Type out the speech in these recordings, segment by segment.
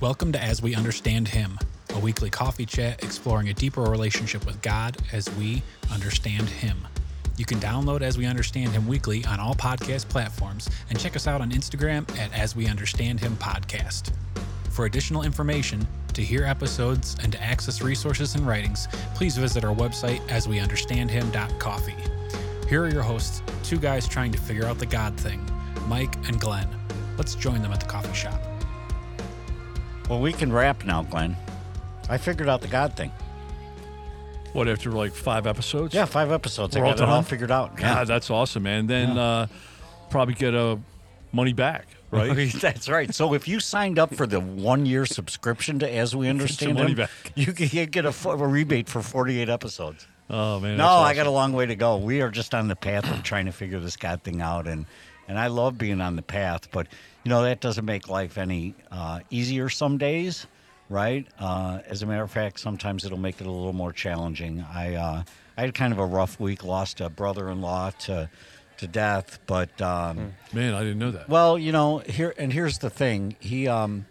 Welcome to As We Understand Him, a weekly coffee chat exploring a deeper relationship with God as we understand Him. You can download As We Understand Him weekly on all podcast platforms and check us out on Instagram at As We Understand Him Podcast. For additional information, to hear episodes, and to access resources and writings, please visit our website asweunderstandhim.coffee. Here are your hosts, two guys trying to figure out the God thing, Mike and Glenn. Let's join them at the coffee shop. Well, we can wrap now, Glenn. I figured out the God thing. What after like five episodes? Yeah, five episodes. We're I all got it all done? figured out. God, that's awesome, man. Then Yeah. uh, probably get a money back, right? That's right. So if you signed up for the one year subscription to As We Understand money back. you can you get a, fo- a rebate for 48 episodes. oh man. No, that's I got a long way to go. We are just on the path of trying to figure this God thing out, and and I love being on the path, but you know that doesn't make life any uh, easier some days, right? Uh, as a matter of fact, sometimes it'll make it a little more challenging. I uh, I had kind of a rough week, lost a brother-in-law to to death, but. Um, Man, I didn't know that. well, you know, here and here's the thing. He um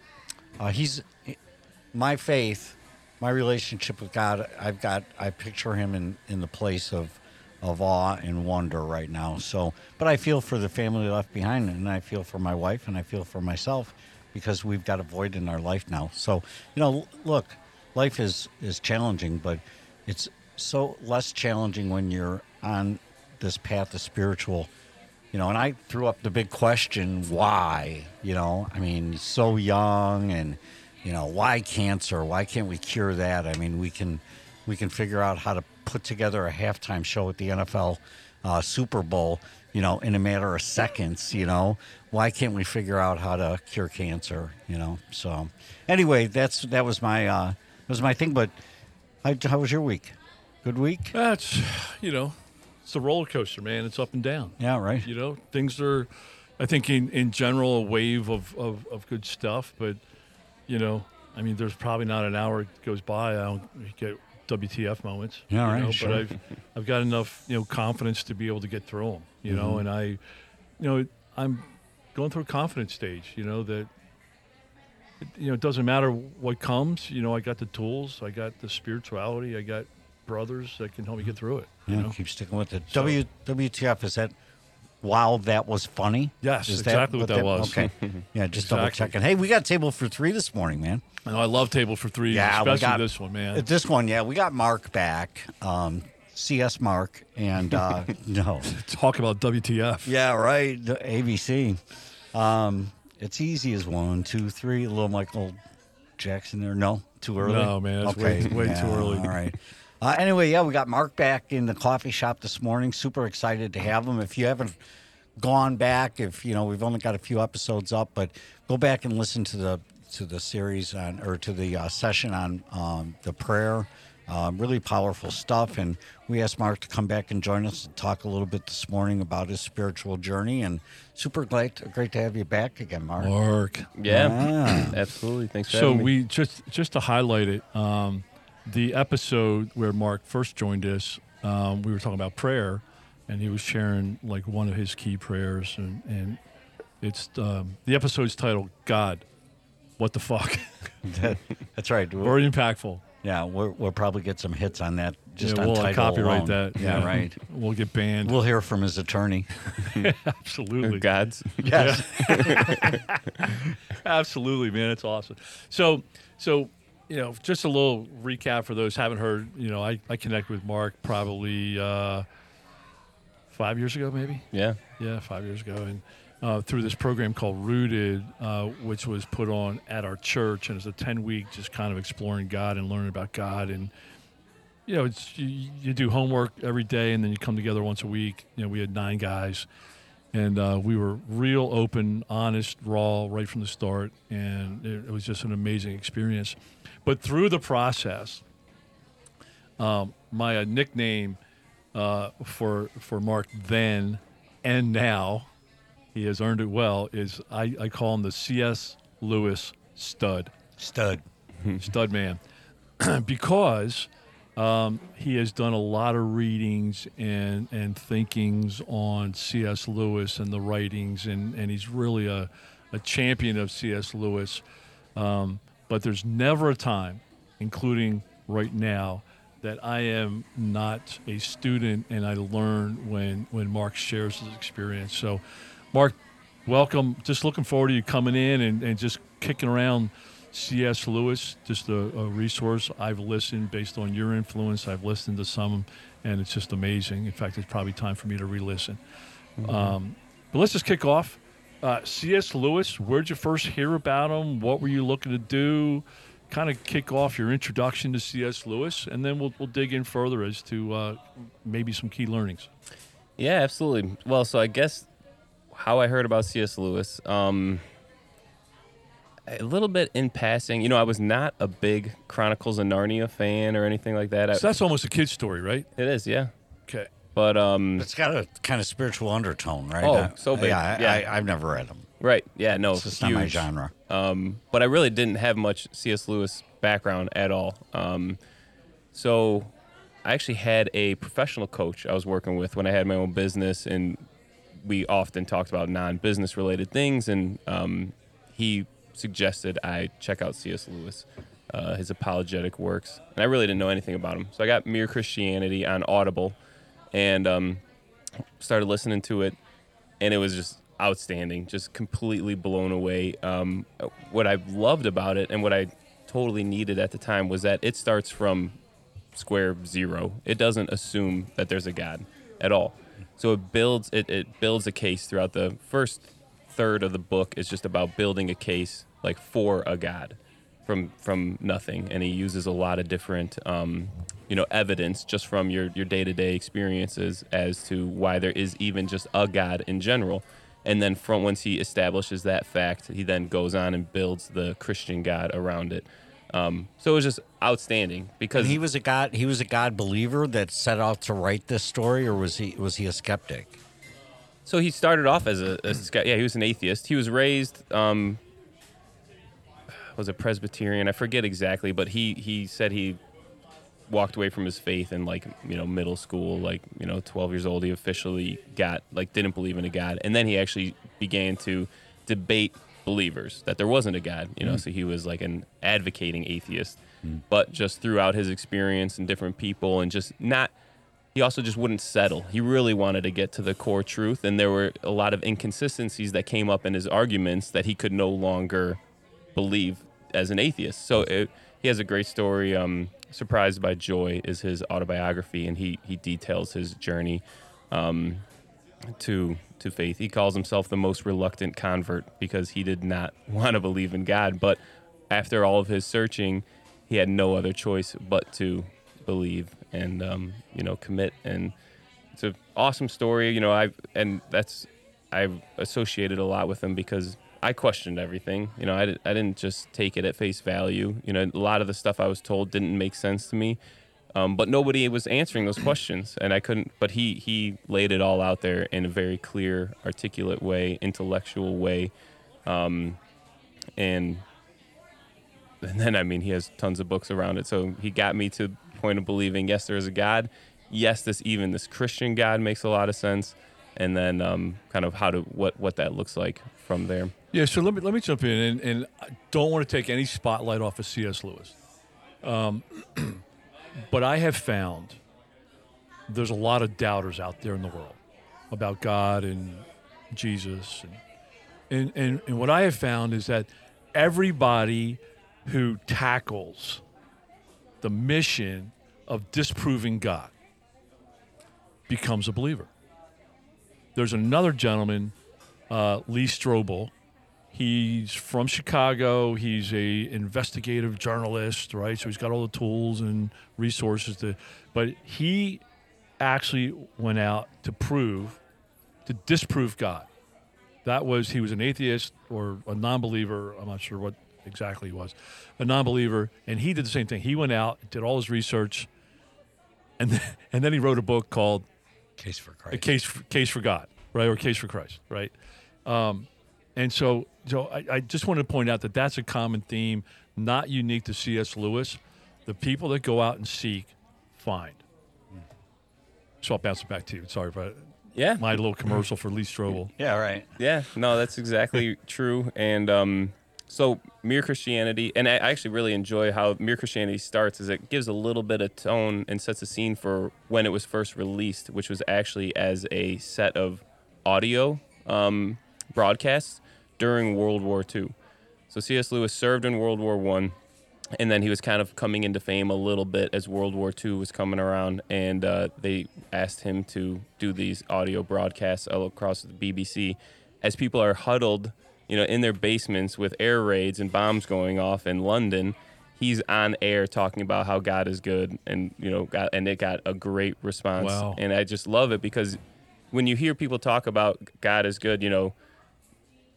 uh, he's my faith, my relationship with God, I've got I picture him in in the place of of awe and wonder right now. So, but I feel for the family left behind and I feel for my wife and I feel for myself because we've got a void in our life now. So, you know, look, life is is challenging, but it's so less challenging when you're on this path of spiritual you know, and I threw up the big question, why? You know, I mean, so young, and you know, why cancer? Why can't we cure that? I mean, we can, we can figure out how to put together a halftime show at the NFL uh, Super Bowl, you know, in a matter of seconds. You know, why can't we figure out how to cure cancer? You know, so anyway, that's that was my uh, that was my thing. But how, how was your week? Good week? That's you know, it's a roller coaster, man. It's up and down. Yeah, right. You know, things are. I think in in general a wave of of, of good stuff, but you know, I mean, there's probably not an hour goes by I don't get WTF moments. Yeah, you right, know, sure. But I've I've got enough you know confidence to be able to get through them. You know, Mm-hmm. and I, you know, I'm going through a confidence stage. You know that. it- You know, it doesn't matter what comes. You know, I got the tools, I got the spirituality, I got brothers that can help me get through it. You Yeah, know, keep sticking with it. So- W WTF is that? Wow, that was funny. Yes, Is exactly what that was. Okay, yeah, just double checking. Hey, we got table for three this morning, man. I know I love table for three, Yeah, we especially got- this one, man. Uh, This one, yeah, we got Mark back, um, CS Mark, and uh, no, Talk about WTF. yeah, right, the ABC. Um, it's easy as one, two, three. A little Michael Jackson there. No, too early. No, man, that's way- way too early. All right. Uh, anyway, yeah, we got Mark back in the coffee shop this morning. Super excited to have him. If you haven't gone back, if you know, we've only got a few episodes up, but go back and listen to the to the series on or to the uh, session on um, the prayer. Um, really powerful stuff, and we asked Mark to come back and join us and talk a little bit this morning about his spiritual journey. And super great, great to have you back again, Mark. Mark. Yeah, Ah. absolutely. Thanks for So having me. we just just to highlight it, um, the episode where Mark first joined us, um, we were talking about prayer, and he was sharing like one of his key prayers, and and it's um, the episode's titled "God, what the fuck." That's right. Very impactful. Yeah, we'll, we'll probably get some hits on that just yeah, on we'll uh, title copyright alone. that. Yeah, right. We'll get banned. We'll hear from his attorney. Absolutely. Gods. Yes. Absolutely, man. It's awesome. So, so you know, just a little recap for those who haven't heard. You know, I, I connected with Mark probably uh, five years ago, maybe. Yeah. Yeah, five years ago, and uh, through this program called Rooted, uh, which was put on at our church, and it's a ten week just kind of exploring God and learning about God, and you know, it's you, you do homework every day, and then you come together once a week. You know, we had nine guys, and uh, we were real open, honest, raw right from the start, and it, it was just an amazing experience. But through the process, um, my uh, nickname uh, for for Mark then and now, he has earned it well. Is I, I call him the C.S. Lewis Stud, Stud. Stud Man, because um, he has done a lot of readings and and thinkings on C.S. Lewis and the writings, and and he's really a a champion of C.S. Lewis. Um, but there's never a time, including right now, that I am not a student and I learn when when Mark shares his experience. So, Mark, welcome. Just looking forward to you coming in and, and just kicking around C.S. Lewis, just a, a resource. I've listened based on your influence. I've listened to some, and it's just amazing. In fact, it's probably time for me to re-listen. Um, but let's just kick off. Uh, C.S. Lewis, where'd you first hear about him? What were you looking to do? Kind of kick off your introduction to C.S. Lewis, and then we'll, we'll dig in further as to uh, maybe some key learnings. Yeah, absolutely. Well, so I guess how I heard about C.S. Lewis, um, a little bit in passing. You know, I was not a big Chronicles of Narnia fan or anything like that. I- So that's almost a kid's story, right? it is, yeah. Okay. But um, It's got a kind of spiritual undertone, right? Oh, so big. Yeah, I, Yeah. I, I've never read them. right, yeah, no, It's just not my genre. Um, but I really didn't have much C.S. Lewis background at all. Um, so I actually had a professional coach I was working with when I had my own business, and we often talked about non-business related things. And um, he suggested I check out C.S. Lewis, uh, his apologetic works, and I really didn't know anything about him. So I got Mere Christianity on Audible, and um, started listening to it, and it was just outstanding, just completely blown away. Um, what I loved about it and what I totally needed at the time was that it starts from square zero. It doesn't assume that there's a God at all. So it builds it, it builds a case throughout the first third of the book is just about building a case like for a God from from nothing and he uses a lot of different um, you know evidence just from your your day-to-day experiences as to why there is even just a god in general and then from once he establishes that fact he then goes on and builds the christian god around it um, so it was just outstanding because And he was a god. He was a God believer that set out to write this story, or was he was he a skeptic? So he started off as a, a yeah, he was an atheist. He was raised um, was a Presbyterian. I forget exactly, but he he said he walked away from his faith in like you know middle school, like you know 12 years old. He officially got like didn't believe in a God, and then he actually began to debate believers that there wasn't a God. You know, so he was like an advocating atheist, but just throughout his experience and different people, and just not he also just wouldn't settle. He really wanted to get to the core truth, and there were a lot of inconsistencies that came up in his arguments that he could no longer believe as an atheist. So it, he has a great story. Um, Surprised by Joy is his autobiography, and he he details his journey um, to to faith. He calls himself the most reluctant convert because he did not want to believe in God, but after all of his searching, he had no other choice but to believe and um, you know commit. And it's an awesome story, you know. I and that's I've associated a lot with him because I questioned everything. You know, I, I didn't just take it at face value. You know, a lot of the stuff I was told didn't make sense to me. Um, but nobody was answering those questions, and I couldn't. But he he laid it all out there in a very clear, articulate way, intellectual way, um, and and then I mean he has tons of books around it. So he got me to point of believing yes, there is a God. Yes, this even this Christian God makes a lot of sense, and then um, kind of how to what what that looks like from there. Yeah, so let me let me jump in, and, and I don't want to take any spotlight off of C.S. Lewis, um, but I have found there's a lot of doubters out there in the world about God and Jesus, and and and, and what I have found is that everybody who tackles the mission of disproving God becomes a believer. There's another gentleman, uh, Lee Strobel. He's from Chicago. He's a investigative journalist, right? So he's got all the tools and resources to. But he actually went out to prove, to disprove God. That was he was an atheist or a non-believer. I'm not sure what exactly he was, a non-believer, and he did the same thing. He went out, did all his research, and then, and then he wrote a book called Case for Christ," a Christ. case for, case for God, right, or case for Christ, right? Um, and so, so I, I just wanted to point out that that's a common theme, not unique to C.S. Lewis. The people that go out and seek, find. So I'll bounce it back to you. Sorry about Yeah, my little commercial for Lee Strobel. Yeah, right. Yeah, no, that's exactly true. And um, So Mere Christianity, and I actually really enjoy how Mere Christianity starts. Is it gives a little bit of tone and sets a scene for when it was first released, which was actually as a set of audio um, broadcasts during World War II. So C.S. Lewis served in World War One, and then he was kind of coming into fame a little bit as World War II was coming around, and uh, they asked him to do these audio broadcasts all across the BBC as people are huddled, you know, in their basements with air raids and bombs going off in London. He's on air talking about how God is good, and you know, got, and it got a great response. Wow. And I just love it because when you hear people talk about God is good, you know,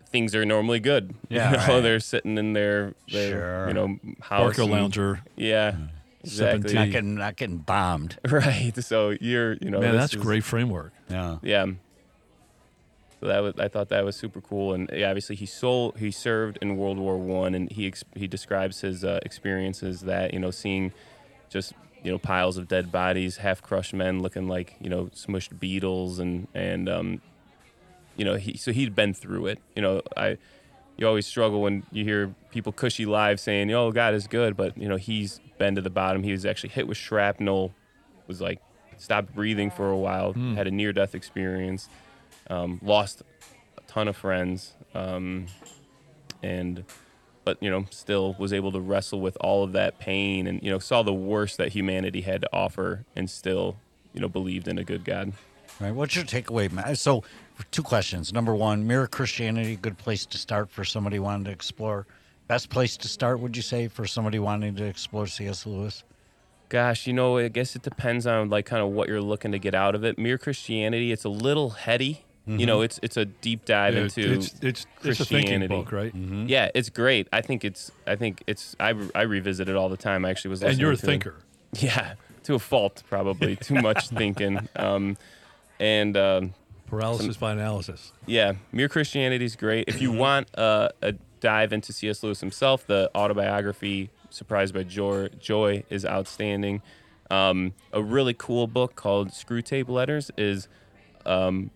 things are normally good. Yeah, you know, right. they're sitting in their, their Sure. you know, house. Barco and- Lounger. Yeah, mm. Sipping exactly. Not getting not getting bombed. Right. So you're, you know, Man, this that's is- great framework. Yeah. Yeah. So that was, I thought that was super cool, and obviously he sold, he served in World War One, and he ex- he describes his uh, experiences that you know seeing just you know piles of dead bodies, half crushed men looking like you know smushed beetles, and and um, you know he so he'd been through it. You know I you always struggle when you hear people cushy live saying, "Oh, God is good," but you know he's been to the bottom. He was actually hit with shrapnel, was like stopped breathing for a while, had a near-death experience, um, lost a ton of friends, um, and but you know still was able to wrestle with all of that pain, and you know saw the worst that humanity had to offer, and still you know believed in a good God. Right. What's your takeaway, Matt? So, two questions. Number one, Mere Christianity, good place to start for somebody wanting to explore. Best place to start, would you say, for somebody wanting to explore C.S. Lewis? Gosh, you know, I guess it depends on like kind of what you're looking to get out of it. Mere Christianity, it's a little heady. You know, it's it's a deep dive Yeah, into it's, it's, it's a thinking Christianity. book, right? Yeah, it's great. I think it's I think it's I, I revisit it all the time. I actually was And you're a to it. thinker. Yeah, to a fault probably. Too much thinking. Um, and um, Paralysis by analysis. yeah, Mere Christianity is great. If you want uh, a dive into C.S. Lewis himself, the autobiography "Surprised by Joy, Joy" is outstanding. Um, a really cool book called "Screwtape Letters" is um,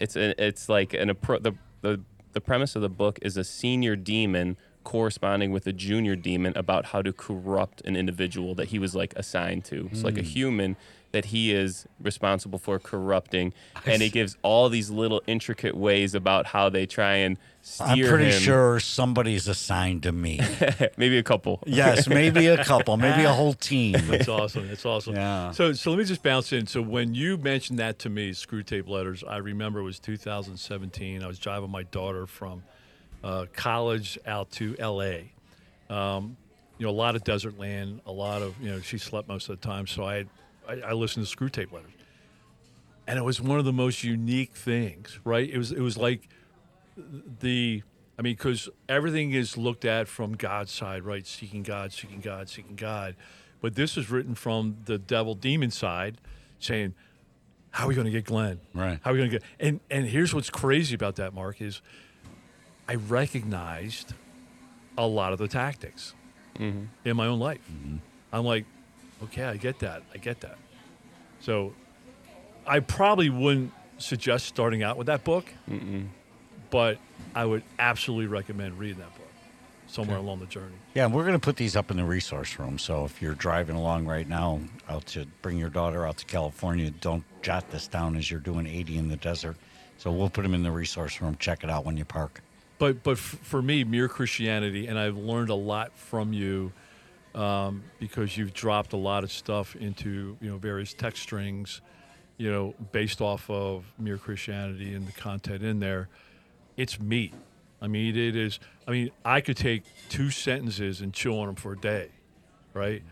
it's a, it's like an appro- the, the the premise of the book is a senior demon corresponding with a junior demon about how to corrupt an individual that he was like assigned to. It's like a hmm. human that he is responsible for corrupting, and it gives all these little intricate ways about how they try and I'm pretty him. sure somebody's assigned to me. maybe a couple. yes, maybe a couple, maybe a whole team. That's awesome. That's awesome. Yeah. So, so let me just bounce in. So, when you mentioned that to me, Screwtape letters, I remember it was 2017. I was driving my daughter from uh, college out to LA. Um, you know, a lot of desert land, a lot of, you know, she slept most of the time. So, I, I, I listened to Screwtape letters. And it was one of the most unique things, right? It was, it was like the, I mean, because everything is looked at from God's side, right? Seeking God, seeking God, seeking God. But this is written from the devil demon side, saying, "How are we going to get Glenn? Right. How are we going to get?" And and here's what's crazy about that, Mark is, I recognized a lot of the tactics mm-hmm. in my own life. Mm-hmm. I'm like, okay, I get that. I get that. So, I probably wouldn't suggest starting out with that book, but I would absolutely recommend reading that book somewhere along the journey. Yeah, and we're going to put these up in the resource room. So if you're driving along right now out to bring your daughter out to California, don't jot this down as you're doing 80 in the desert. So we'll put them in the resource room. Check it out when you park. but but for me, mere Christianity, and I've learned a lot from you um, because you've dropped a lot of stuff into you know various text strings, you know, based off of mere Christianity and the content in there. It's meat. I mean, it is. I mean, I could take two sentences and chew on them for a day, right?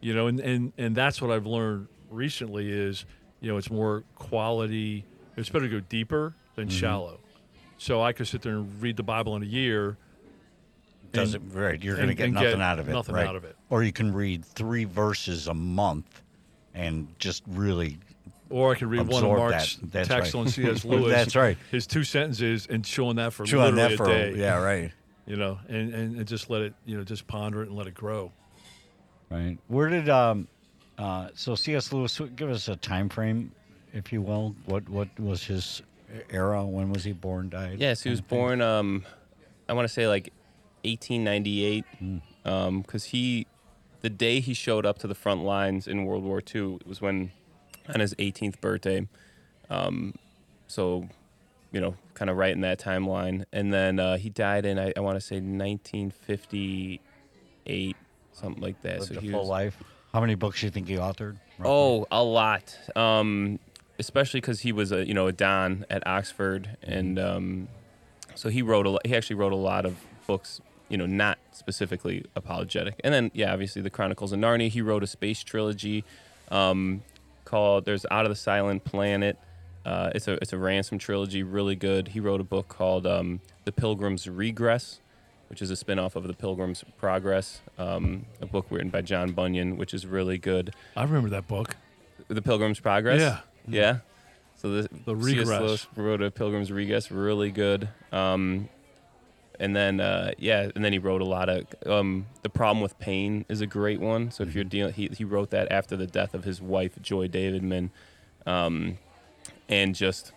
You know, and and and that's what I've learned recently is you know it's more quality. It's better to go deeper than mm-hmm. shallow. So I could sit there and read the Bible in a year. Does and- it right? You're going to get nothing get out of it. nothing right? out of it. Or you can read three verses a month and just really. Or I could read one of Mark's that. That's text right. on C.S. Lewis. That's right. His two sentences and showing that for Chew on literally that for a day. yeah, right, You know, and, and, and just let it, you know, just ponder it and let it grow. right. Where did um, uh, so C.S. Lewis give us a time frame, if you will? What what was his era? When was he born? Died? Yes, he was born. Um, I want to say like 1898, because he, the day he showed up to the front lines in World War II was when, on his 18th birthday. Um, so, you know, kind of right in that timeline. And then uh, he died in, I, I want to say, 1958, something like that. Lived so a he full was, life. How many books do you think he authored? roughly? Oh, a lot. Um, especially because he was a you know a don at Oxford, and um, so he wrote a lot. He actually wrote a lot of books. You know, not specifically apologetic. And then yeah, obviously the Chronicles of Narnia. He wrote a space trilogy um, called "There's Out of the Silent Planet." Uh, it's a it's a ransom trilogy, really good. He wrote a book called um, "The Pilgrim's Regress," which is a spin-off of "The Pilgrim's Progress," um, a book written by John Bunyan, which is really good. I remember that book. The Pilgrim's Progress. Yeah. Yeah. So the, The C.S. Regress. Lewis wrote a Pilgrim's Regress, really good. Um, and then uh, yeah, and then he wrote a lot of um, the problem with pain is a great one. So if you're dealing, he he wrote that after the death of his wife Joy Davidman, um, and just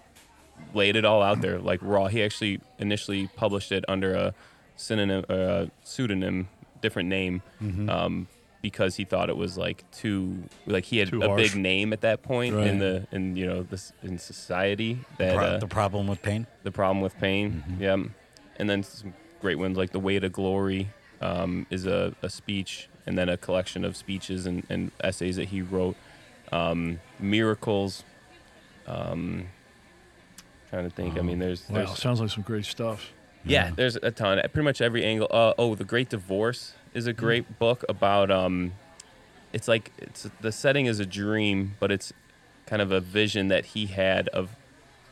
laid it all out there like raw. He actually initially published it under a synonym, uh, pseudonym, different name, um, because he thought it was like too like he had Too a harsh. big name at that point Right. in the in you know this in society that Pro- uh, the problem with pain. the problem with pain. Yeah, and then some great ones like the Weight of Glory um, is a, a speech, and then a collection of speeches and, and essays that he wrote. Um, miracles. Um, trying to think. I mean, there's, Wow, there's sounds like some great stuff. yeah, there's a ton. Pretty much every angle. Uh, oh, the Great Divorce is a great book about. Um, it's like it's the setting is a dream, but it's kind of a vision that he had of.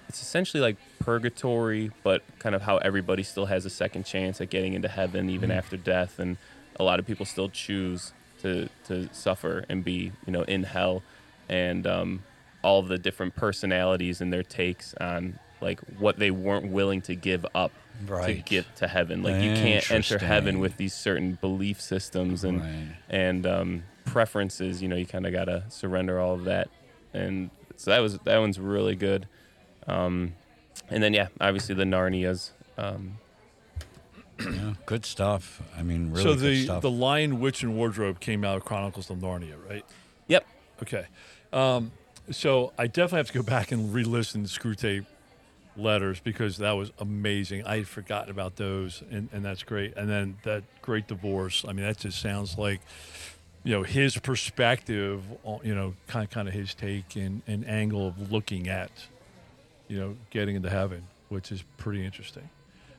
It's essentially like purgatory, but kind of how everybody still has a second chance at getting into heaven even after death, and a lot of people still choose to to suffer and be you know in hell, and um, all the different personalities and their takes on like what they weren't willing to give up to Right. get to heaven. Like you can't enter heaven with these certain belief systems and Right. and um, preferences. You know, you kind of gotta surrender all of that. And so that was that one's really good. Um, and then yeah, obviously the Narnias. Um, Yeah, good stuff. I mean, really so good the stuff. the Lion, Witch, and Wardrobe came out of Chronicles of Narnia, right? yep. Okay. Um, so I definitely have to go back and re-listen to Screwtape letters because that was amazing. I had forgotten about those, and, and that's great. And then that great divorce. I mean, that just sounds like you know his perspective. on- You know, kind kind of his take and, and angle of looking at you know getting into heaven, which is pretty interesting.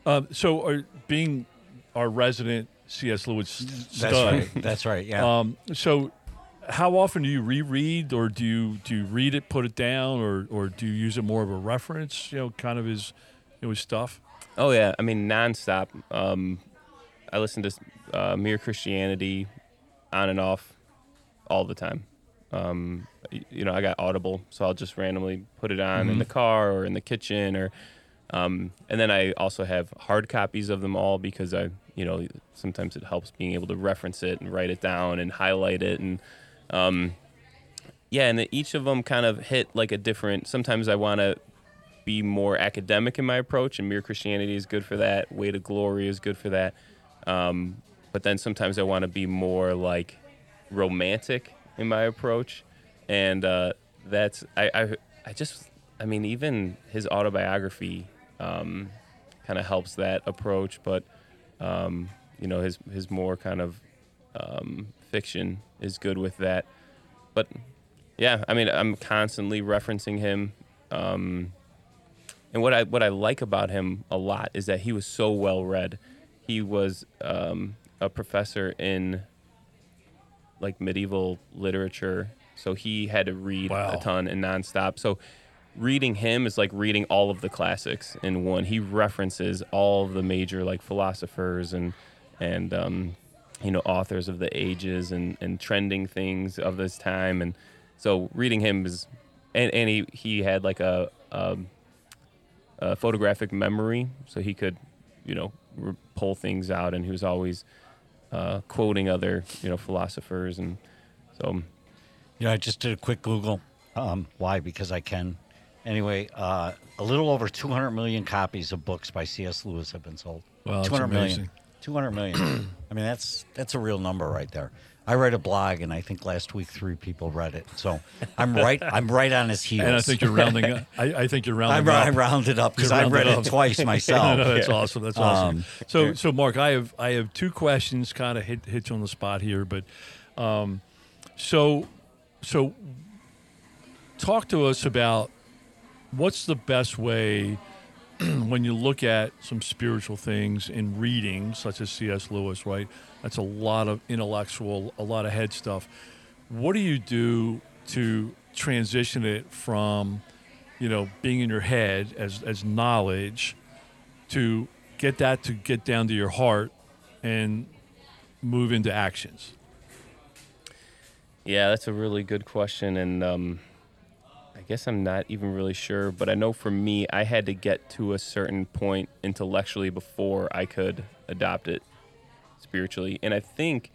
Um, so, are, being our resident C.S. Lewis That's stud, right. That's right. Yeah. um, so, how often do you reread, or do you do you read it, put it down, or or do you use it more of a reference? You know, kind of his, you know, his stuff. Oh yeah, I mean nonstop. Um, I listen to uh, Mere Christianity on and off all the time. Um, you know, I got Audible, so I'll just randomly put it on in the car or in the kitchen, or um, and then I also have hard copies of them all because I, you know, sometimes it helps being able to reference it and write it down and highlight it and. Um, yeah, and each of them kind of hit like a different. Sometimes I want to be more academic in my approach, and Mere Christianity is good for that. Weight of Glory is good for that. Um, but then sometimes I want to be more like romantic in my approach, and uh, that's I, I I just I mean even his autobiography um, kind of helps that approach, but um, you know his his more kind of um, fiction is good with that. But yeah, I mean I'm constantly referencing him. Um, and what I what I like about him a lot is that he was so well read. He was um, a professor in like medieval literature, so he had to read Wow. a ton and nonstop. So reading him is like reading all of the classics in one. He references all of the major like philosophers and and um, you know authors of the ages and and trending things of this time. And so reading him is and, and he he had like a, a uh, photographic memory, so he could, you know, pull things out, and he was always uh, quoting other, you know, philosophers, and so Yeah, I just did a quick Google. Um, why? Because I can. Anyway, uh, a little over 200 million copies of books by C.S. Lewis have been sold. Wow, that's 200 million. amazing. 200 million. I mean, that's that's a real number right there. I write a blog, and I think last week three people read it. So I'm right. I'm right on his heels. And I think you're rounding up. I, I think you're rounding ra- up. I rounded up because I read up. it twice no, myself. no, that's awesome. That's awesome. Um, so, so Mark, I have I have two questions, kind of hit hit you on the spot here, but um, so so talk to us about what's the best way when you look at some spiritual things in reading, such as C.S. Lewis, right? That's a lot of intellectual, a lot of head stuff. What do you do to transition it from, you know, being in your head as as knowledge, to get that to get down to your heart and move into actions? Yeah, that's a really good question, and um, guess I'm not even really sure. But I know for me, I had to get to a certain point intellectually before I could adopt it spiritually, and I think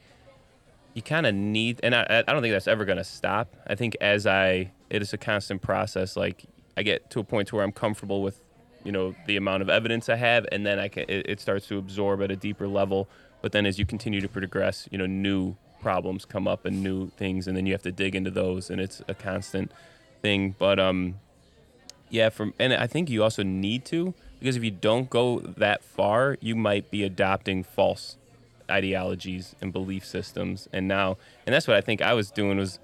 you kind of need. And I, I don't think that's ever going to stop. I think as I, it is a constant process. Like I get to a point to where I'm comfortable with, you know, the amount of evidence I have, and then I can. It, it starts to absorb at a deeper level. But then as you continue to progress, you know, new problems come up and new things, and then you have to dig into those, and it's a constant thing. But um, yeah, from and I think you also need to because if you don't go that far, you might be adopting false ideologies and belief systems. And now, and that's what I think I was doing was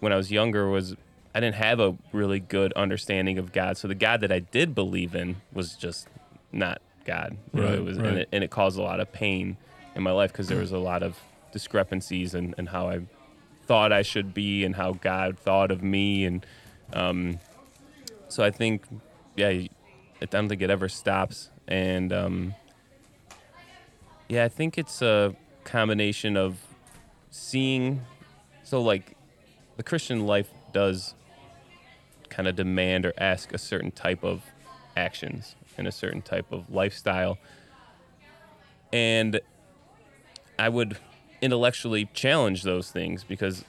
when I was younger was I didn't have a really good understanding of God. So the God that I did believe in was just not God. Right, it was, right. and, it, and it caused a lot of pain in my life because there was a lot of discrepancies and how I thought I should be and how God thought of me. And um, so I think, yeah, I don't think it ever stops. And um, yeah, I think it's a combination of seeing, so like the Christian life does kind of demand or ask a certain type of actions and a certain type of lifestyle. And I would intellectually challenge those things because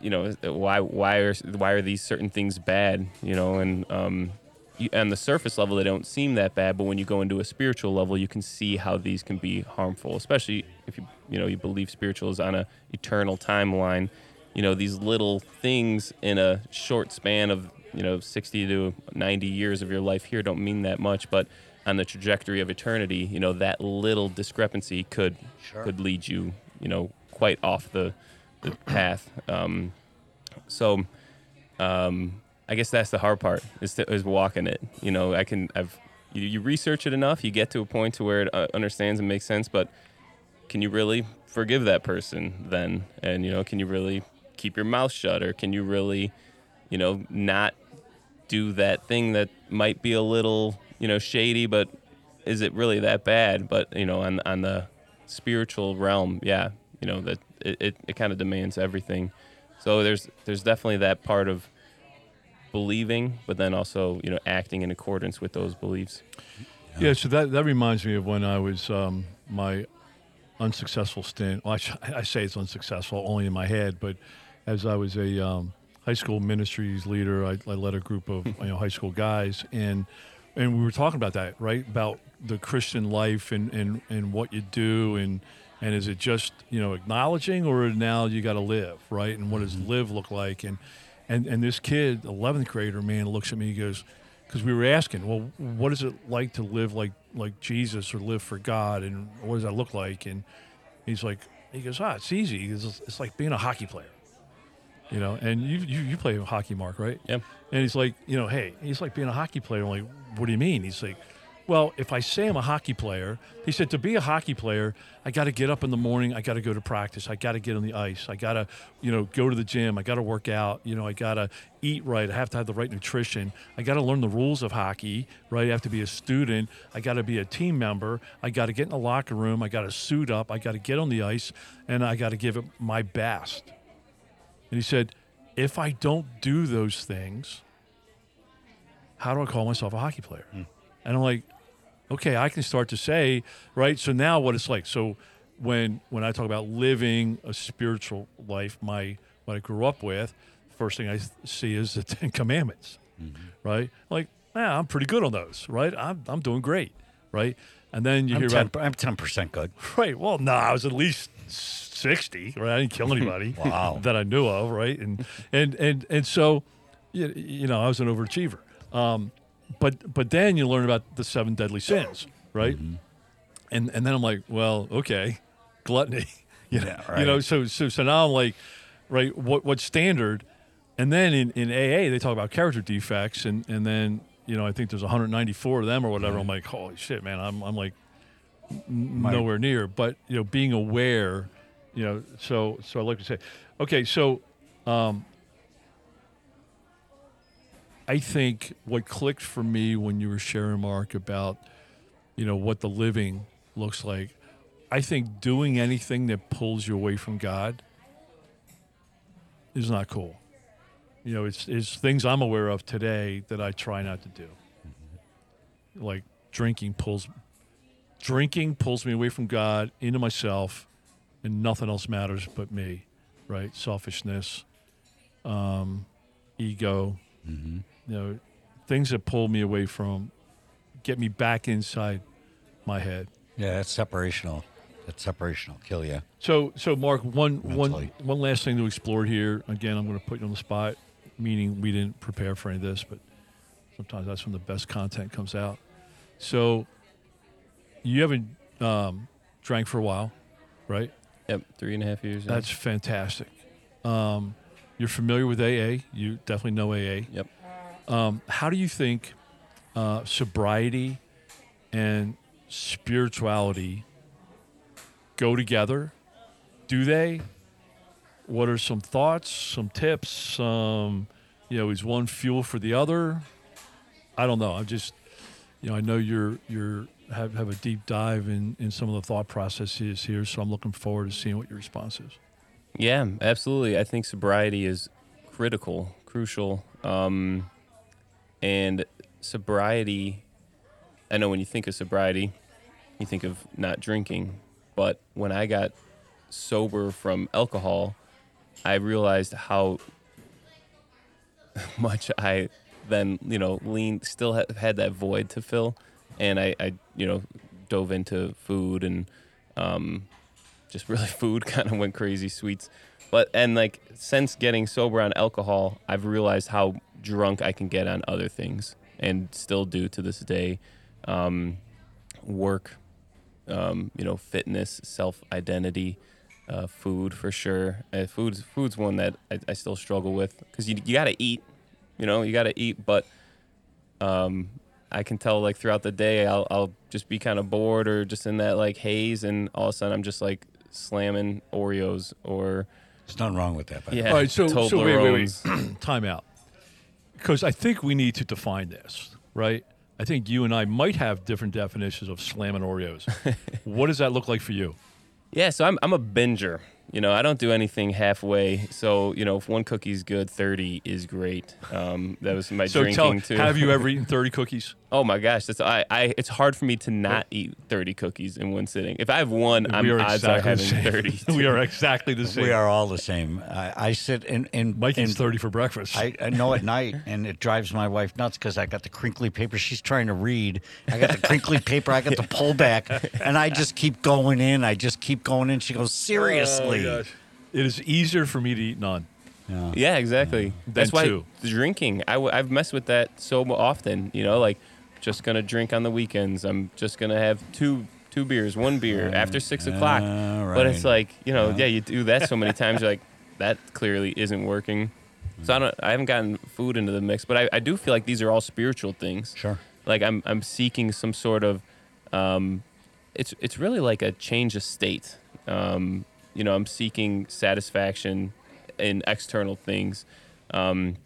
you know why why are why are these certain things bad you know and um you, on the surface level they don't seem that bad but when you go into a spiritual level you can see how these can be harmful especially if you you know you believe spiritual is on a eternal timeline you know these little things in a short span of you know 60 to 90 years of your life here don't mean that much but on the trajectory of eternity you know that little discrepancy could Sure. could lead you you know quite off the the path. Um so um i guess that's the hard part is, to, is walking it. You know i can i've you, you research it enough you get to a point to where it uh, understands and makes sense but can you really forgive that person then? And you know can you really keep your mouth shut or can you really you know not do that thing that might be a little you know shady but is it really that bad? But you know on on the spiritual realm yeah you know that it, it, it kind of demands everything so there's there's definitely that part of believing but then also you know acting in accordance with those beliefs Yeah, so that, that reminds me of when I was um, my unsuccessful stint. Well, I, I say it's unsuccessful only in my head, but as I was a um, high school ministries leader, I, I led a group of you know high school guys, and and we were talking about that, right? About the Christian life and, and, and what you do, and and is it just you know acknowledging, or now you got to live, right? And what does live look like? And and and this kid, 11th grader, man, looks at me. He goes, because we were asking, well, what is it like to live like like Jesus or live for God, and what does that look like? And he's like, he goes, ah, it's easy. It's, it's like being a hockey player, you know. And you you, you play hockey, Mark, right? yeah And he's like, you know, hey, he's like being a hockey player. I'm like, what do you mean? He's like, well, if I say I'm a hockey player, he said, to be a hockey player, I got to get up in the morning. I got to go to practice. I got to get on the ice. I got to, you know, go to the gym. I got to work out. You know, I got to eat right. I have to have the right nutrition. I got to learn the rules of hockey, right? I have to be a student. I got to be a team member. I got to get in the locker room. I got to suit up. I got to get on the ice, and I got to give it my best. And he said, if I don't do those things, how do I call myself a hockey player? Hmm. And I'm like, okay, I can start to say, right? So now what it's like. So when when I talk about living a spiritual life, my what I grew up with, first thing I see is the Ten Commandments, mm-hmm. right? Like, yeah, I'm pretty good on those, right? I'm I'm doing great, right? And then you I'm hear 10, about I'm ten percent good. right. Well, no, I was at least sixty. Right, I didn't kill anybody Wow. that I knew of. Right, and and and and so, you know, I was an overachiever. Um, but but then you learn about the seven deadly sins, right? Mm-hmm. And and then I'm like, well, okay, gluttony. you know, Yeah, you know. So so so now I'm like, right, what what standard? And then in, in AA they talk about character defects, and and then you know I think there's 194 of them or whatever. I'm like, holy shit, man! I'm I'm like My- nowhere near. But you know, being aware, you know, so so I like to say, okay, so um, I think what clicked for me when you were sharing, Mark, about you know what the living looks like. I think doing anything that pulls you away from God is not cool. You know, it's it's things I'm aware of today that I try not to do. Like drinking pulls drinking pulls me away from God into myself and nothing else matters but me, right? Selfishness, um, ego, you know, things that pull me away from get me back inside my head. Yeah, that's separational. That's separational. Kill you. So, so Mark, one, one, Mentally. one last thing to explore here. Again, I'm going to put you on the spot, meaning we didn't prepare for any of this, but sometimes that's when the best content comes out. So, you haven't um, drank for a while, right? Yep, three and a half years. now. That's fantastic. Um, you're familiar with AA. You definitely know AA. Yep. Um, how do you think uh, sobriety and spirituality go together? Do they? What are some thoughts, some tips? Some, you know, is one fuel for the other? I don't know. I'm just, you know, I know you're you're have, have a deep dive in, in some of the thought processes here, so I'm looking forward to seeing what your response is. Yeah, absolutely. I think sobriety is critical, crucial. Um, and sobriety, I know when you think of sobriety, you think of not drinking. But when I got sober from alcohol, I realized how much I then, you know, leaned, still ha- had that void to fill. And I, I, you know, dove into food and um, just really food kind of went crazy sweets but and like since getting sober on alcohol i've realized how drunk i can get on other things and still do to this day um, work um, you know fitness self identity uh, food for sure uh, food's food's one that i, I still struggle with because you, you gotta eat you know you gotta eat but um, I can tell like throughout the day I'll, I'll just be kind of bored or just in that like haze and all of a sudden I'm just like slamming Oreos or There's nothing wrong with that. By the way. All yeah right, so, so wait, wait, wait. Toblerones. Time out. Because I think we need to define this, right? I think you and I might have different definitions of slamming Oreos. what does that look like for you? Yeah, so I'm I'm a binger. You know, I don't do anything halfway. So you know, if one cookie's good, thirty is great. Um, that was my So drinking tell, too. have you ever eaten 30 cookies? Oh my gosh, that's I, I. It's hard for me to not eat thirty cookies in one sitting. If I have one, I'm we odds exactly are having same. thirty. we are exactly the same. We are all the same. I, I sit in in Mike eats in- 30 for breakfast. I, I know at night, and it drives my wife nuts because I got the crinkly paper. She's trying to read. I got the crinkly paper. I got the pullback, and I just keep going in. I just keep going in. She goes, oh, seriously. Oh, gosh. it is easier for me to eat none. Yeah. Yeah, exactly. That's why two. drinking. I w- I've messed with that so often. You know, like just gonna drink on the weekends. I'm just gonna have two two beers, one beer after six o'clock. Ah, But it's like you know, yeah, you do that so many times. You're like, that clearly isn't working. So I don't. I haven't gotten food into the mix, but I, I do feel like these are all spiritual things. Sure. Like I'm I'm seeking some sort of. Um, it's it's really like a change of state. Um, you know, I'm seeking satisfaction in external things, um,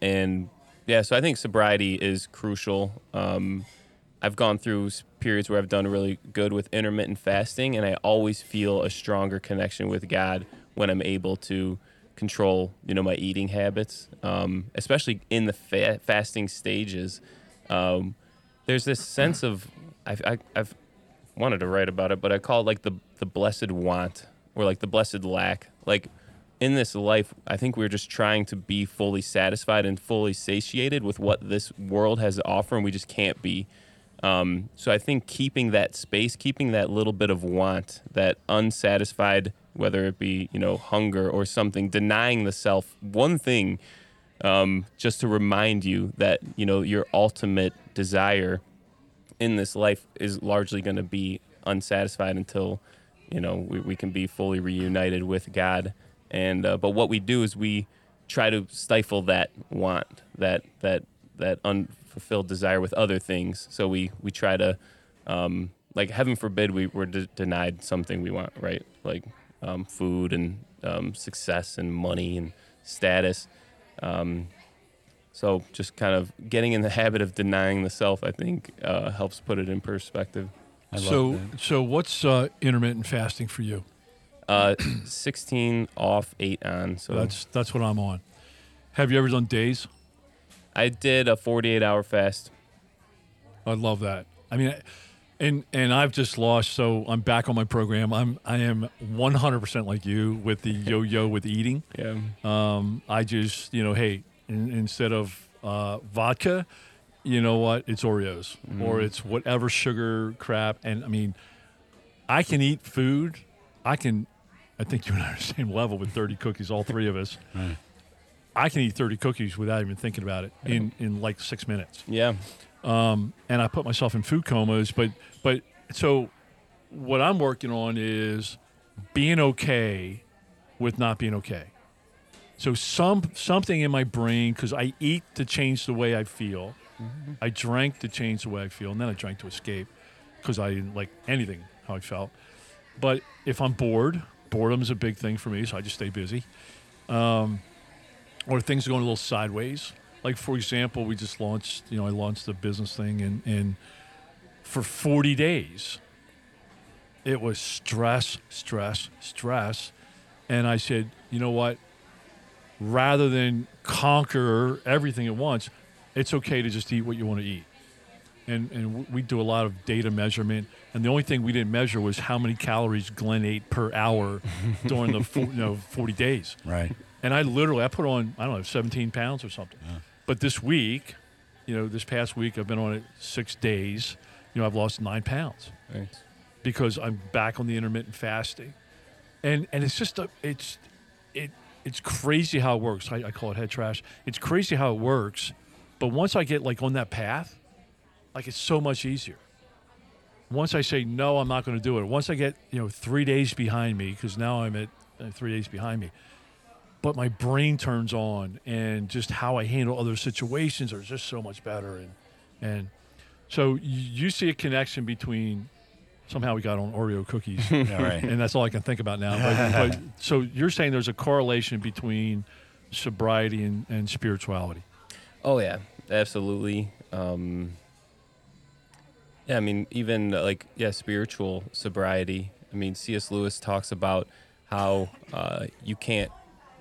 and yeah. So I think sobriety is crucial. Um, I've gone through periods where I've done really good with intermittent fasting, and I always feel a stronger connection with God when I'm able to control, you know, my eating habits, um, especially in the fa- fasting stages. Um, there's this sense of I've, I, I've wanted to write about it, but I call it like the the blessed want or like the blessed lack. Like in this life, I think we're just trying to be fully satisfied and fully satiated with what this world has to offer, and we just can't be. Um, so I think keeping that space, keeping that little bit of want, that unsatisfied, whether it be you know hunger or something, denying the self one thing, um, just to remind you that you know your ultimate desire in this life is largely going to be unsatisfied until you know we, we can be fully reunited with God. And uh, but what we do is we try to stifle that want, that that that unfulfilled desire with other things. So we we try to, um, like heaven forbid, we were de- denied something we want, right? Like um, food and um, success and money and status. Um, so just kind of getting in the habit of denying the self, I think, uh, helps put it in perspective. I love so, that. so what's uh, intermittent fasting for you? Uh, 16 off, eight on. So That's that's what I'm on. Have you ever done days? I did a 48 hour fast. I love that. I mean, and and I've just lost, so I'm back on my program. I'm I am 100% like you with the yo-yo with eating. Yeah. Um, I just you know, hey, in, instead of uh, vodka, you know what? It's Oreos or it's whatever sugar crap. And I mean, I can eat food. I can. I think you and I are the same level with 30 cookies, all three of us. Right. I can eat 30 cookies without even thinking about it in, in like six minutes Yeah. um, and I put myself in food comas. But but so what I'm working on is being okay with not being okay. So some something in my brain because I eat to change the way I feel. I drank to change the way I feel, and then I drank to escape because I didn't like anything how I felt. But if I'm bored, boredom is a big thing for me, so I just stay busy. Um, or things are going a little sideways. Like for example, we just launched, you know, I launched the business thing, and and for 40 days, it was stress, stress, stress, and I said, you know what? Rather than conquer everything at once, it's okay to just eat what you want to eat. And and we do a lot of data measurement, and the only thing we didn't measure was how many calories Glenn ate per hour during the fo- you know 40 days. Right. And I literally, I put on, I don't know, 17 pounds or something. But this week, you know, this past week, I've been on it six days. You know, I've lost nine pounds Thanks. because I'm back on the intermittent fasting. And and it's just a, it's it it's crazy how it works. I, I call it head trash. It's crazy how it works. But once I get like on that path, like it's so much easier. Once I say no, I'm not going to do it. Once I get you know three days behind me, because now I'm at uh, three days behind me but my brain turns on and just how I handle other situations are just so much better and and so y- you see a connection between somehow we got on Oreo cookies Yeah, right. and that's all I can think about now but, but so you're saying there's a correlation between sobriety and, and spirituality Oh yeah, absolutely. Um, yeah, I mean, even uh, like yeah, spiritual sobriety. I mean, C.S. Lewis talks about how uh, you can't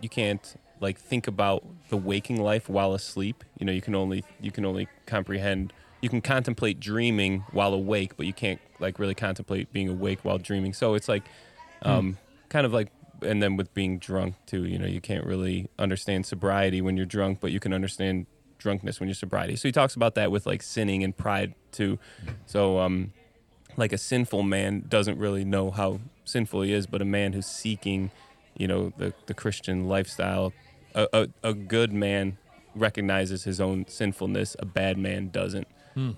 you can't like think about the waking life while asleep. You know, you can only you can only comprehend. You can contemplate dreaming while awake, but you can't like really contemplate being awake while dreaming. So it's like, um, kind of like, and then with being drunk too. You know, you can't really understand sobriety when you're drunk, but you can understand drunkenness when you're sobriety. So he talks about that with like sinning and pride too. So um, like a sinful man doesn't really know how sinful he is, but a man who's seeking, you know, the the Christian lifestyle, a, a, a good man recognizes his own sinfulness. A bad man doesn't.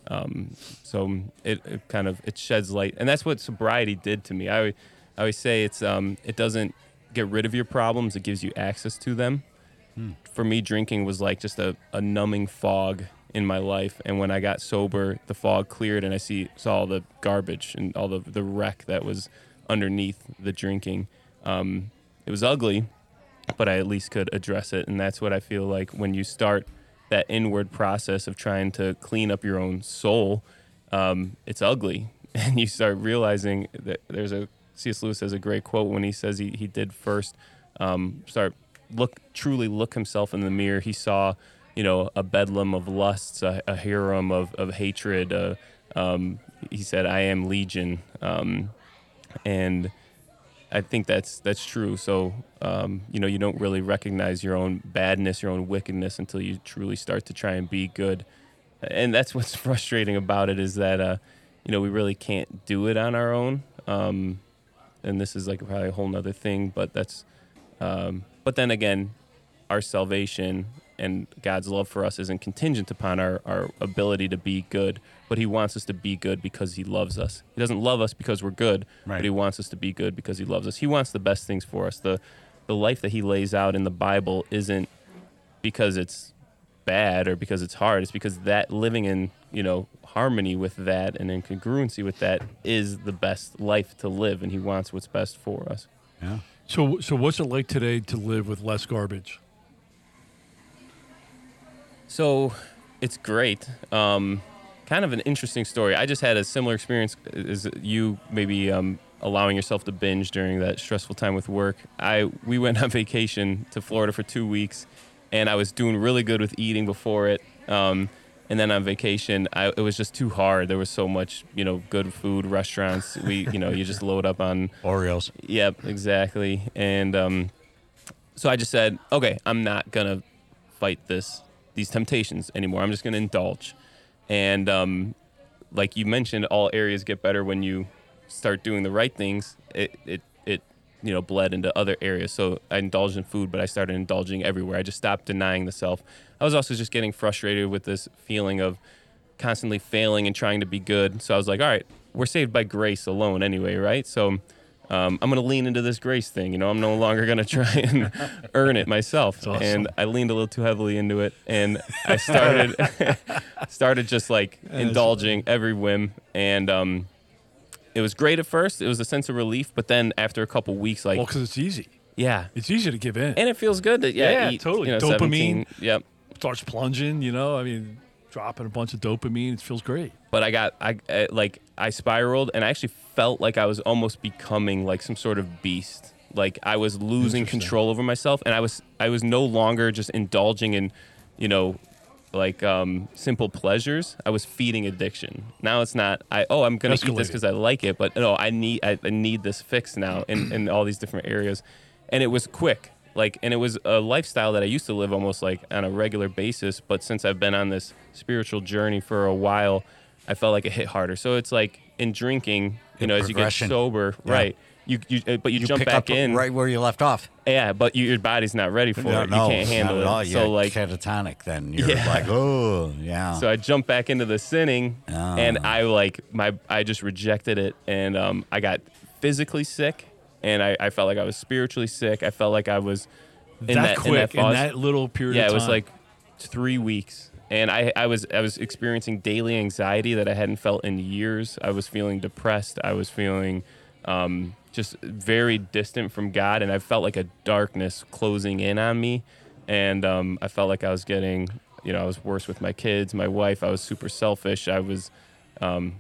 Um, so it, it kind of it sheds light, and that's what sobriety did to me. I always- I always say it's um it doesn't get rid of your problems; it gives you access to them. For me, drinking was like just a, a numbing fog in my life, and when I got sober, the fog cleared, and I see saw all the garbage and all the the wreck that was underneath the drinking. Um, it was ugly, but I at least could address it. And that's what I feel like when you start that inward process of trying to clean up your own soul, um, it's ugly. And you start realizing that there's a C.S. Lewis has a great quote when he says he, he did first um, start look truly look himself in the mirror. He saw, you know, a bedlam of lusts, a, a harem of, of hatred. Uh, um, he said, "I am legion," um, and I think that's that's true. So um, you know, you don't really recognize your own badness, your own wickedness until you truly start to try and be good. and that's what's frustrating about it is that uh, you know we really can't do it on our own. Um, and this is like probably a whole nother thing, but that's. Um, but then again, our salvation and God's love for us isn't contingent upon our, our ability to be good, but He wants us to be good because He loves us. He doesn't love us because we're good, Right. but He wants us to be good because He loves us. He wants the best things for us. The the life that He lays out in the Bible isn't because it's bad or because it's hard. It's because that living in you know harmony with that and in congruency with that is the best life to live, and He wants what's best for us. Yeah. So, so what's it like today to live with less garbage? So it's great. Um, kind of an interesting story. I just had a similar experience as you, maybe um, allowing yourself to binge during that stressful time with work. I we went on vacation to Florida for two weeks, and I was doing really good with eating before it. Um, and then on vacation, I, it was just too hard. There was so much, you know, good food, restaurants. We, you know, you just load up on Oreos. Yep, exactly. And um, so I just said, okay, I'm not gonna fight this these temptations anymore. I'm just gonna indulge. And um, like you mentioned, all areas get better when you start doing the right things. It it it you know bled into other areas. So I indulged in food, but I started indulging everywhere. I just stopped denying the self. I was also just getting frustrated with this feeling of constantly failing and trying to be good. So I was like, all right, we're saved by grace alone anyway, right? So um, I'm going to lean into this grace thing. You know, I'm no longer going to try and earn it myself. awesome. And I leaned a little too heavily into it, and I started started just like indulging every whim, and um, it was great at first. It was a sense of relief, but then after a couple weeks, like Well, because it's easy. yeah, It's easy to give in. and it feels good to yeah, Yeah, eat, totally. You know, Dopamine. 17 Yep. starts plunging. You know, I mean, dropping a bunch of dopamine. It feels great. but I got I, I like I spiraled and I actually felt like I was almost becoming like some sort of beast. Like I was losing control over myself and I was I was no longer just indulging in, you know, like um, simple pleasures. I was feeding addiction. Now it's not I oh I'm gonna eat this because I like it, but no I need I, I need this fix now in, in all these different areas, and it was quick. Like and it was a lifestyle that I used to live almost like on a regular basis, but since I've been on this spiritual journey for a while, I felt like it hit harder. So it's like in drinking, you know, as you get sober, Yeah. right? You, you uh, but you, You jump pick back up in, right where you left off. yeah, but you, your body's not ready for No, it. no, you can't handle at all. it. You're So like, catatonic. Then you're Yeah. like, oh, yeah. so I jumped back into the sinning, Ah. and I like my I just rejected it, and um, I got physically sick, and I, I felt like I was spiritually sick. I felt like I was in that, that, quick in that, in that little period. yeah, it was like three weeks, and I I was I was experiencing daily anxiety that I hadn't felt in years. I was feeling depressed. I was feeling um, just very distant from God, and I felt like a darkness closing in on me, and um, I felt like I was getting you know I was worse with my kids, my wife. I was super selfish. I was um,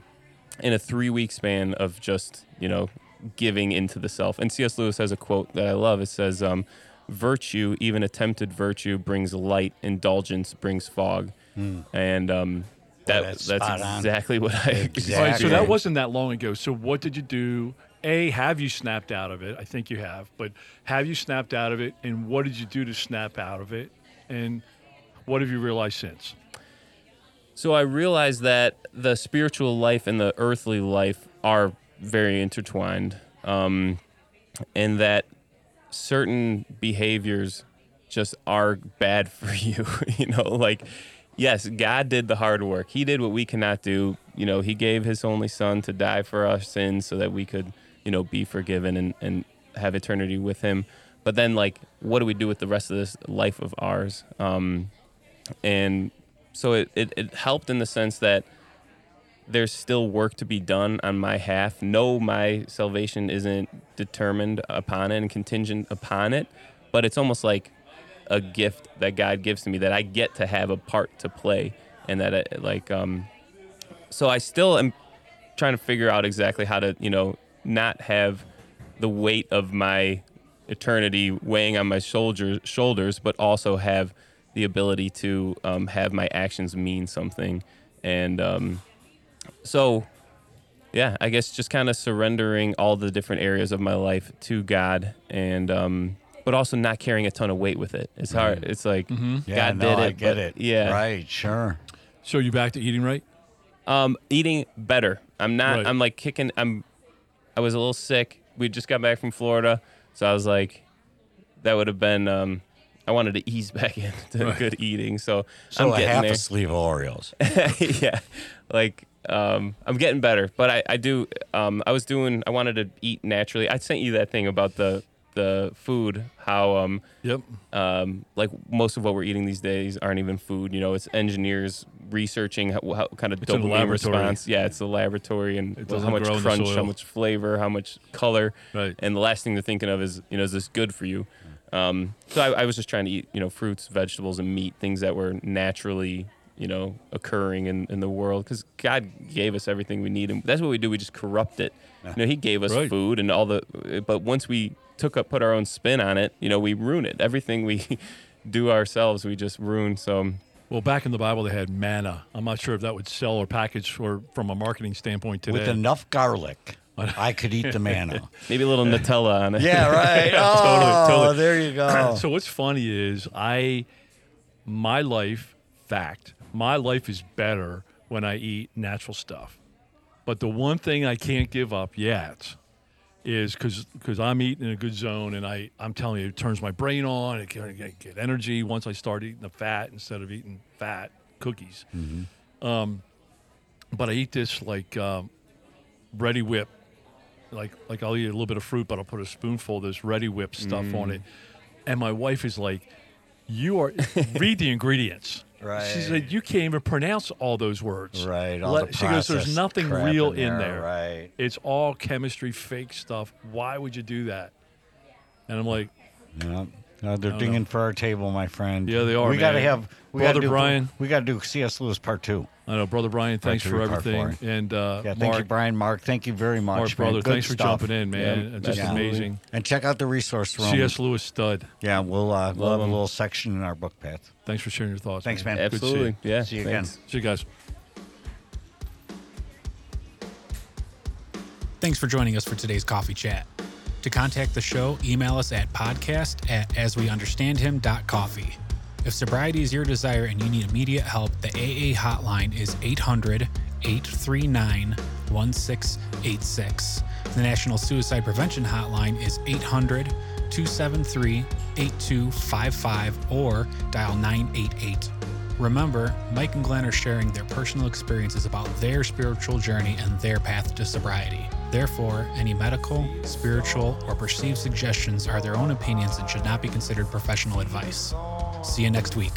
in a three week span of just you know giving into the self. And C.S. Lewis has a quote that I love. It says, um, "Virtue, even attempted virtue, brings light. Indulgence brings fog." And um, that that's that's spot on. exactly what I. All right, Exactly. so that wasn't that long ago. So what did you do? A, have you snapped out of it? I think you have, but have you snapped out of it? And what did you do to snap out of it? And what have you realized since? So I realized that the spiritual life and the earthly life are very intertwined, um, and that certain behaviors just are bad for you. you know, like yes, God did the hard work. He did what we cannot do. You know, He gave His only Son to die for our sins so that we could, you know, be forgiven and and have eternity with Him. But then, like, what do we do with the rest of this life of ours? Um, and so it, it, it helped in the sense that there's still work to be done on my half. No, my salvation isn't determined upon it and contingent upon it, but it's almost like a gift that God gives to me that I get to have a part to play, and that it, like um, so I still am trying to figure out exactly how to you know not have the weight of my eternity weighing on my shoulders shoulders, but also have the ability to um, have my actions mean something, and um, so yeah, I guess just kind of surrendering all the different areas of my life to God, and um, but also not carrying a ton of weight with it. It's hard. It's like yeah, God no, did it. I get it. Yeah, Right, sure. So you back to eating right? Um, eating better. I'm not. Right. I'm like kicking. I'm. I was a little sick. We just got back from Florida, so I was like, that would have been. Um, I wanted to ease back into Right. good eating, so, So I'm a getting half there. a sleeve of Oreos. yeah, like um, I'm getting better, but I, I do. Um, I was doing. I wanted to eat naturally. I sent you that thing about the the food. How um, Yep. um, like most of what we're eating these days aren't even food. You know, it's engineers researching how, how kind of It's in the dopamine response. Yeah, it's a laboratory and It how much the crunch, how much flavor, how much color. Right. And the last thing they're thinking of is, you know, is this good for you? Um, so I, I was just trying to eat, you know, fruits, vegetables, and meat, things that were naturally, you know, occurring in, in the world. Because God gave us everything we need, and that's what we do. We just corrupt it. You know, He gave us Right. food and all the, but once we took up, put our own spin on it, you know, we ruin it. Everything we do ourselves, we just ruin. So Well, back in the Bible, they had manna. I'm not sure if that would sell or package or from a marketing standpoint today. With enough garlic, I could eat the manna. maybe a little Nutella on it. yeah, right. totally, oh, totally. there you go. So what's funny is I, my life, fact, my life is better when I eat natural stuff. But the one thing I can't give up yet is because because I'm eating in a good zone and I I'm telling you it turns my brain on. It can get, get energy once I start eating the fat instead of eating fat cookies. Um, but I eat this like um, Reddi-wip. Like like I'll eat a little bit of fruit, but I'll put a spoonful of this Reddi-wip stuff on it. And my wife is like, "You are read the ingredients." She Right. said, "You can't even pronounce all those words." Right. Let- she goes, "There's nothing real in in there, there. right. It's all chemistry, fake stuff. Why would you do that?" And I'm like, Yeah. Uh, they're know. dinging for our table, my friend. Yeah, they are, We got to have we Brother gotta do, Brian. We got to do C.S. Lewis part two. "I know, brother Brian, thanks two, for everything." And uh, Yeah, thank Mark, you, Brian. Mark, thank you very much, Mark, brother, Good thanks for jumping in, man. Yeah, Just absolutely. amazing. And check out the resource room. C.S. Lewis stud. Yeah, we'll uh, we'll Love have a little section in our book path. Thanks for sharing your thoughts. Thanks, man. Good to see you. Absolutely. Yeah. See you thanks. again. See you guys. Thanks for joining us for today's coffee chat. To contact the show, email us at podcast at asweunderstandhim.coffee. If sobriety is your desire and you need immediate help, the AA hotline is 800 839 1686. The National Suicide Prevention Hotline is 800 273 8255 or dial 988. Remember, Mike and Glenn are sharing their personal experiences about their spiritual journey and their path to sobriety. Therefore, any medical, spiritual, or perceived suggestions are their own opinions and should not be considered professional advice. See you next week.